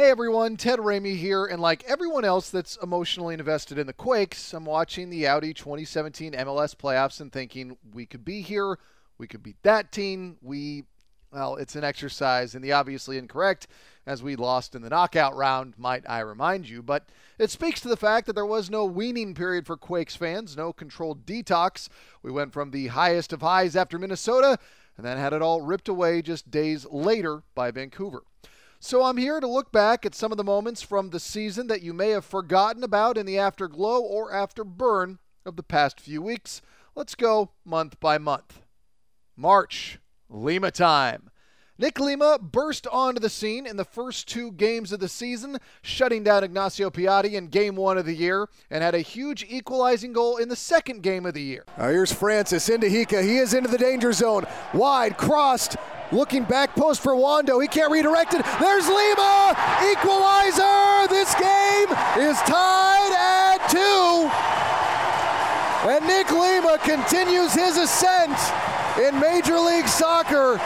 Hey everyone, Ted Ramey here, and like everyone else that's emotionally invested in the Quakes, I'm watching the Audi 2017 MLS playoffs and thinking we could be here, we could beat that team. We, well, it's an exercise in the obviously incorrect, as we lost in the knockout round, might I remind you. But it speaks to the fact that there was no weaning period for Quakes fans, no controlled detox. We went from the highest of highs after Minnesota, and then had it all ripped away just days later by Vancouver. So I'm here to look back at some of the moments from the season that you may have forgotten about in the afterglow or afterburn of the past few weeks. Let's go month by month. March, Lima time. Nick Lima burst onto the scene in the first two games of the season, shutting down Ignacio Piatti in game one of the year, and had a huge equalizing goal in the second game of the year. Uh, here's Francis into Hyka. He is into the danger zone. Wide, crossed, Looking back post for Wondo. He can't redirect it. There's Lima! Equalizer! This game is tied at two. And Nick Lima continues his ascent in Major League Soccer.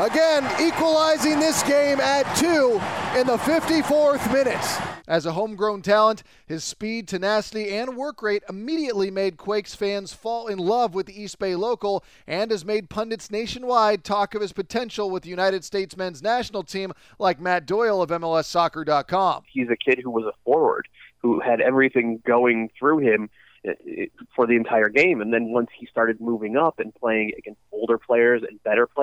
Again, equalizing this game at two in the 54th minute. As a homegrown talent, his speed, tenacity, and work rate immediately made Quakes fans fall in love with the East Bay local and has made pundits nationwide talk of his potential with the United States men's national team, like Matt Doyle of MLSsoccer.com. He's a kid who was a forward who had everything going through him uh, for the entire game. And then once he started moving up and playing against older players and better players,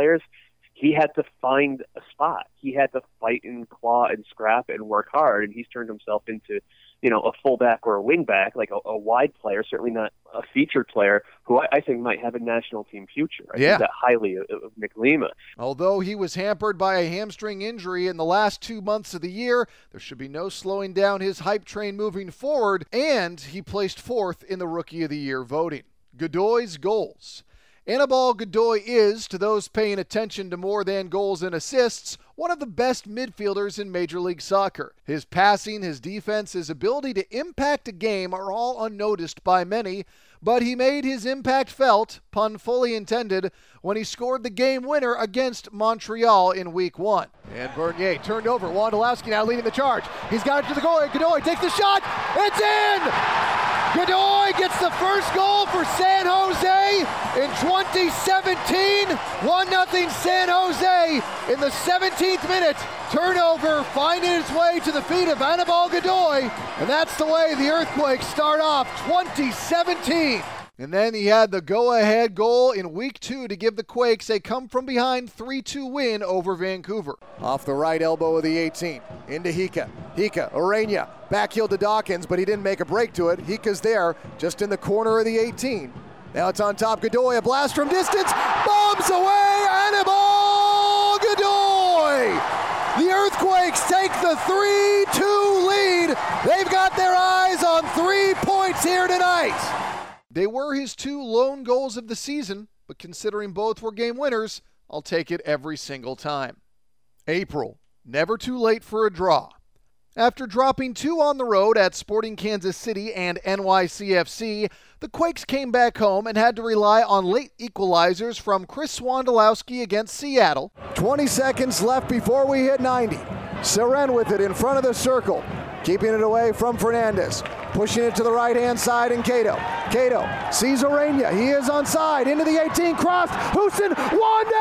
had to find a spot. He had to fight and claw and scrap and work hard, and he's turned himself into, you know, a fullback or a wingback, like a, a wide player, certainly not a featured player, who I, I think might have a national team future. I yeah. think that highly of, of Nick Lima. Although he was hampered by a hamstring injury in the last two months of the year, there should be no slowing down his hype train moving forward, and he placed fourth in the Rookie of the Year voting. Godoy's goals. Anibal Godoy is, to those paying attention to more than goals and assists, one of the best midfielders in Major League Soccer. His passing, his defense, his ability to impact a game are all unnoticed by many, but he made his impact felt, pun fully intended, when he scored the game winner against Montreal in week one. And Bernier turned over. Wondolowski now leading the charge. He's got it to the goal. Godoy takes the shot. It's in! Godoy gets the first goal for San Jose in 2017. 1 0 San Jose in the 17th minute. Turnover finding its way to the feet of Anibal Godoy. And that's the way the Earthquakes start off 2017. And then he had the go ahead goal in week two to give the Quakes a come from behind 3 2 win over Vancouver. Off the right elbow of the 18. Into Hyka. Hyka, Ureña. Back heel to Dawkins, but he didn't make a break to it. Hyka's there, just in the corner of the 18. Now it's on top. Godoy, a blast from distance. Bombs away. Anibal Godoy. The Earthquakes take the 3 2 lead. They've got their eyes on three points here tonight. They were his two lone goals of the season, but considering both were game winners, I'll take it every single time. April, never too late for a draw. After dropping two on the road at Sporting Kansas City and NYCFC, the Quakes came back home and had to rely on late equalizers from Chris Wondolowski against Seattle. 20 seconds left before we hit 90. Cerén with it in front of the circle, keeping it away from Fernandez. Pushing it to the right hand side and Cato. Cato sees Ureña. He is on side. Into the 18. Crossed. Houston. Wondo!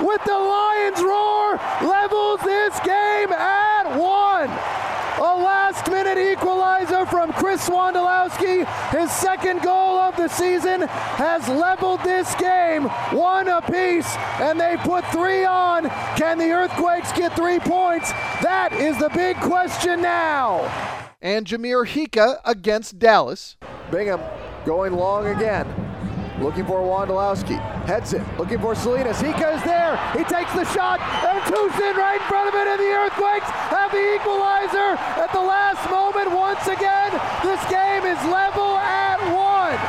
With the Lions roar. Levels this game at one. A last minute equalizer from Chris Wondolowski. His second goal of the season has leveled this game one apiece, and they put three on. Can the Earthquakes get three points? That is the big question now. And Jahmir Hyka against Dallas. Bingham going long again. Looking for Wondolowski. Heads it. Looking for Salinas. He goes there. He takes the shot. And Tucson right in front of it. And the Earthquakes have the equalizer at the last moment once again. This game is level at one.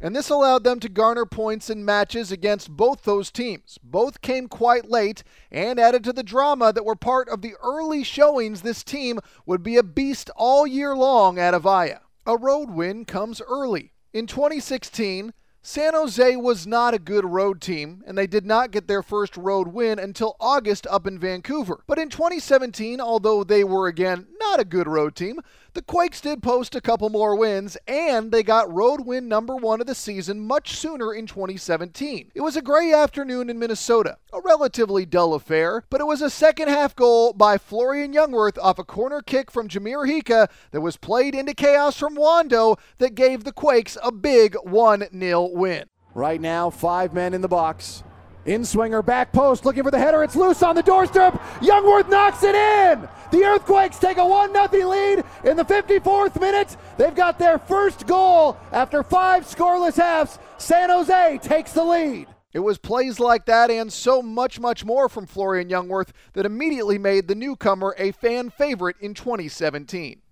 And this allowed them to garner points in matches against both those teams. Both came quite late and added to the drama that were part of the early showings this team would be a beast all year long at Avaya. A road win comes early. In 2016, San Jose was not a good road team, and they did not get their first road win until August up in Vancouver. But in 2017, although they were again not a good road team, the Quakes did post a couple more wins, and they got road win number one of the season much sooner in 2017. It was a gray afternoon in Minnesota, a relatively dull affair, but it was a second half goal by Florian Jungwirth off a corner kick from Jahmir Hyka that was played into chaos from Wondo that gave the Quakes a big 1 0 win. Right now, five men in the box. In swinger, back post, looking for the header. It's loose on the doorstep. Jungwirth knocks it in. The Earthquakes take a 1 0 lead in the 54th minute. They've got their first goal after five scoreless halves. San Jose takes the lead. It was plays like that and so much, much more from Florian Jungwirth that immediately made the newcomer a fan favorite in 2017.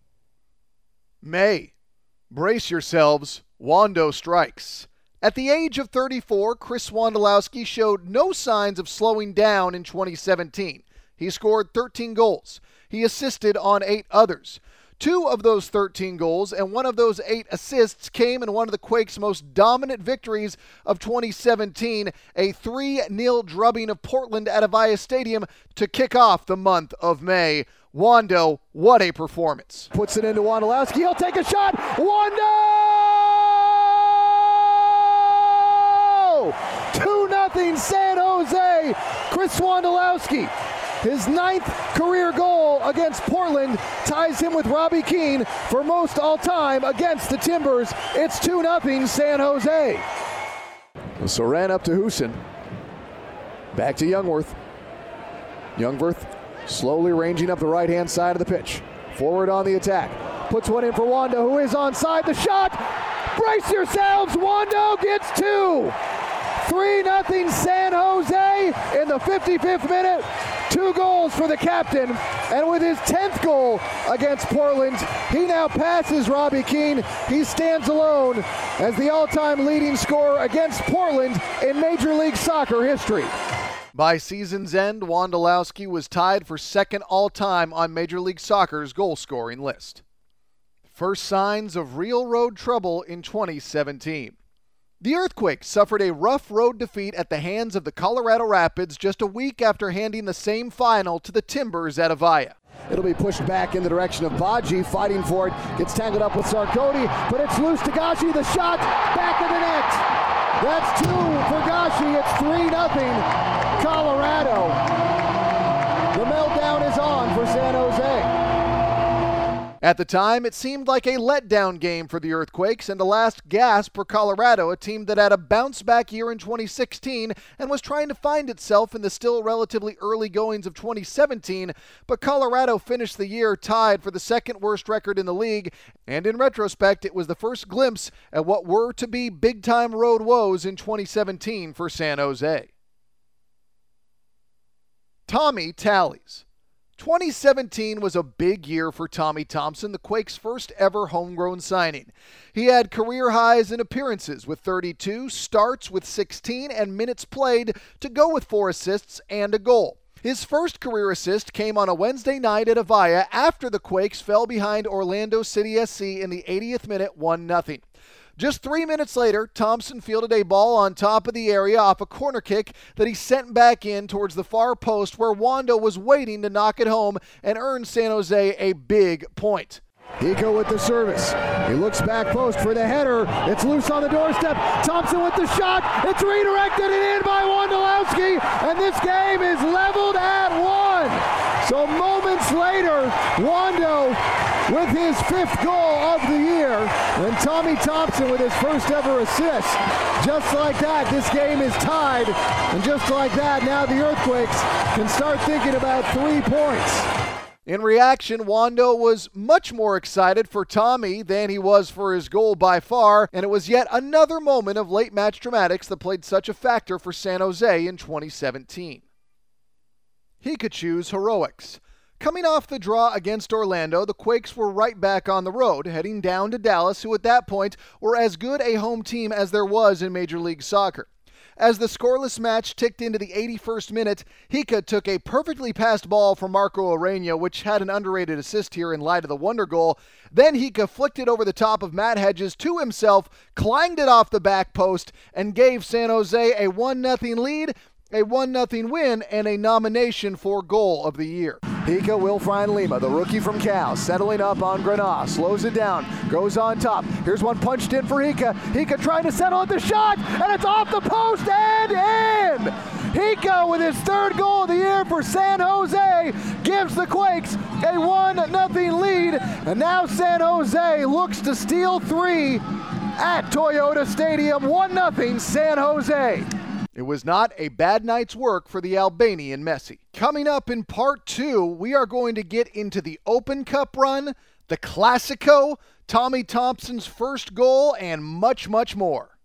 May. Brace yourselves. Wondo strikes. At the age of 34, Chris Wondolowski showed no signs of slowing down in 2017. He scored 13 goals. He assisted on eight others. Two of those 13 goals and one of those eight assists came in one of the Quakes' most dominant victories of 2017, a 3 0 drubbing of Portland at Avaya Stadium to kick off the month of May. Wondo, what a performance. Puts it into Wondolowski. He'll take a shot. Wondo! 2 0 San Jose. Chris Wondolowski his ninth career goal against Portland ties him with Robbie Keane for most all time against the Timbers. It's 2 0 San Jose. So ran up to Hoesen. Back to Jungwirth. Jungwirth slowly ranging up the right hand side of the pitch. Forward on the attack. Puts one in for Wondo, who is onside. The shot. Brace yourselves. Wondo gets two. 3 0 San Jose in the 55th minute. Two goals for the captain, and with his 10th goal against Portland, he now passes Robbie Keane. He stands alone as the all time leading scorer against Portland in Major League Soccer history. By season's end, Wondolowski was tied for second all time on Major League Soccer's goal scoring list. First signs of real road trouble in 2017. The Earthquakes suffered a rough road defeat at the hands of the Colorado Rapids just a week after handing the same final to the Timbers at Avaya. It'll be pushed back in the direction of Badji, fighting for it. Gets tangled up with Sarkodie, but it's loose to Gashi. The shot back of the net. That's two for Gashi. It's 3 0 Colorado. At the time, it seemed like a letdown game for the Earthquakes and a last gasp for Colorado, a team that had a bounce back year in 2016 and was trying to find itself in the still relatively early goings of 2017. But Colorado finished the year tied for the second worst record in the league, and in retrospect, it was the first glimpse at what were to be big time road woes in 2017 for San Jose. Tommy tallies. 2017 was a big year for Tommy Thompson, the Quakes' first ever homegrown signing. He had career highs in appearances with 32, starts with 16, and minutes played to go with four assists and a goal. His first career assist came on a Wednesday night at Avaya after the Quakes fell behind Orlando City SC in the 80th minute 1 0. Just three minutes later, Thompson fielded a ball on top of the area off a corner kick that he sent back in towards the far post where Wondo was waiting to knock it home and earn San Jose a big point. Hyka with the service. He looks back post for the header. It's loose on the doorstep. Thompson with the shot. It's redirected and in by Wondolowski. And this game is leveled at one. So moments later, Wondo with his fifth goal of the year, and Tommy Thompson with his first ever assist. Just like that, this game is tied, and just like that, now the Earthquakes can start thinking about three points. In reaction, Wondo was much more excited for Tommy than he was for his goal by far, and it was yet another moment of late match dramatics that played such a factor for San Jose in 2017. He could choose heroics. Coming off the draw against Orlando, the Quakes were right back on the road, heading down to Dallas, who at that point were as good a home team as there was in Major League Soccer. As the scoreless match ticked into the 81st minute, Hyka took a perfectly passed ball from Marco Ureña, which had an underrated assist here in light of the wonder goal. Then Hyka flicked it over the top of Matt Hedges to himself, clanged it off the back post, and gave San Jose a 1 0 lead a 1 0 win, and a nomination for Goal of the Year. Hyka Wilfried Lima, the rookie from Cal, settling up on Granat, slows it down, goes on top. Here's one punched in for Hyka. Hyka trying to settle at the shot, and it's off the post and in! Hyka with his third goal of the year for San Jose gives the Quakes a 1 0 lead, and now San Jose looks to steal three at Toyota Stadium. 1 0 San Jose. It was not a bad night's work for the Albanian Messi. Coming up in part two, we are going to get into the Open Cup run, the Classico, Tommy Thompson's first goal, and much, much more.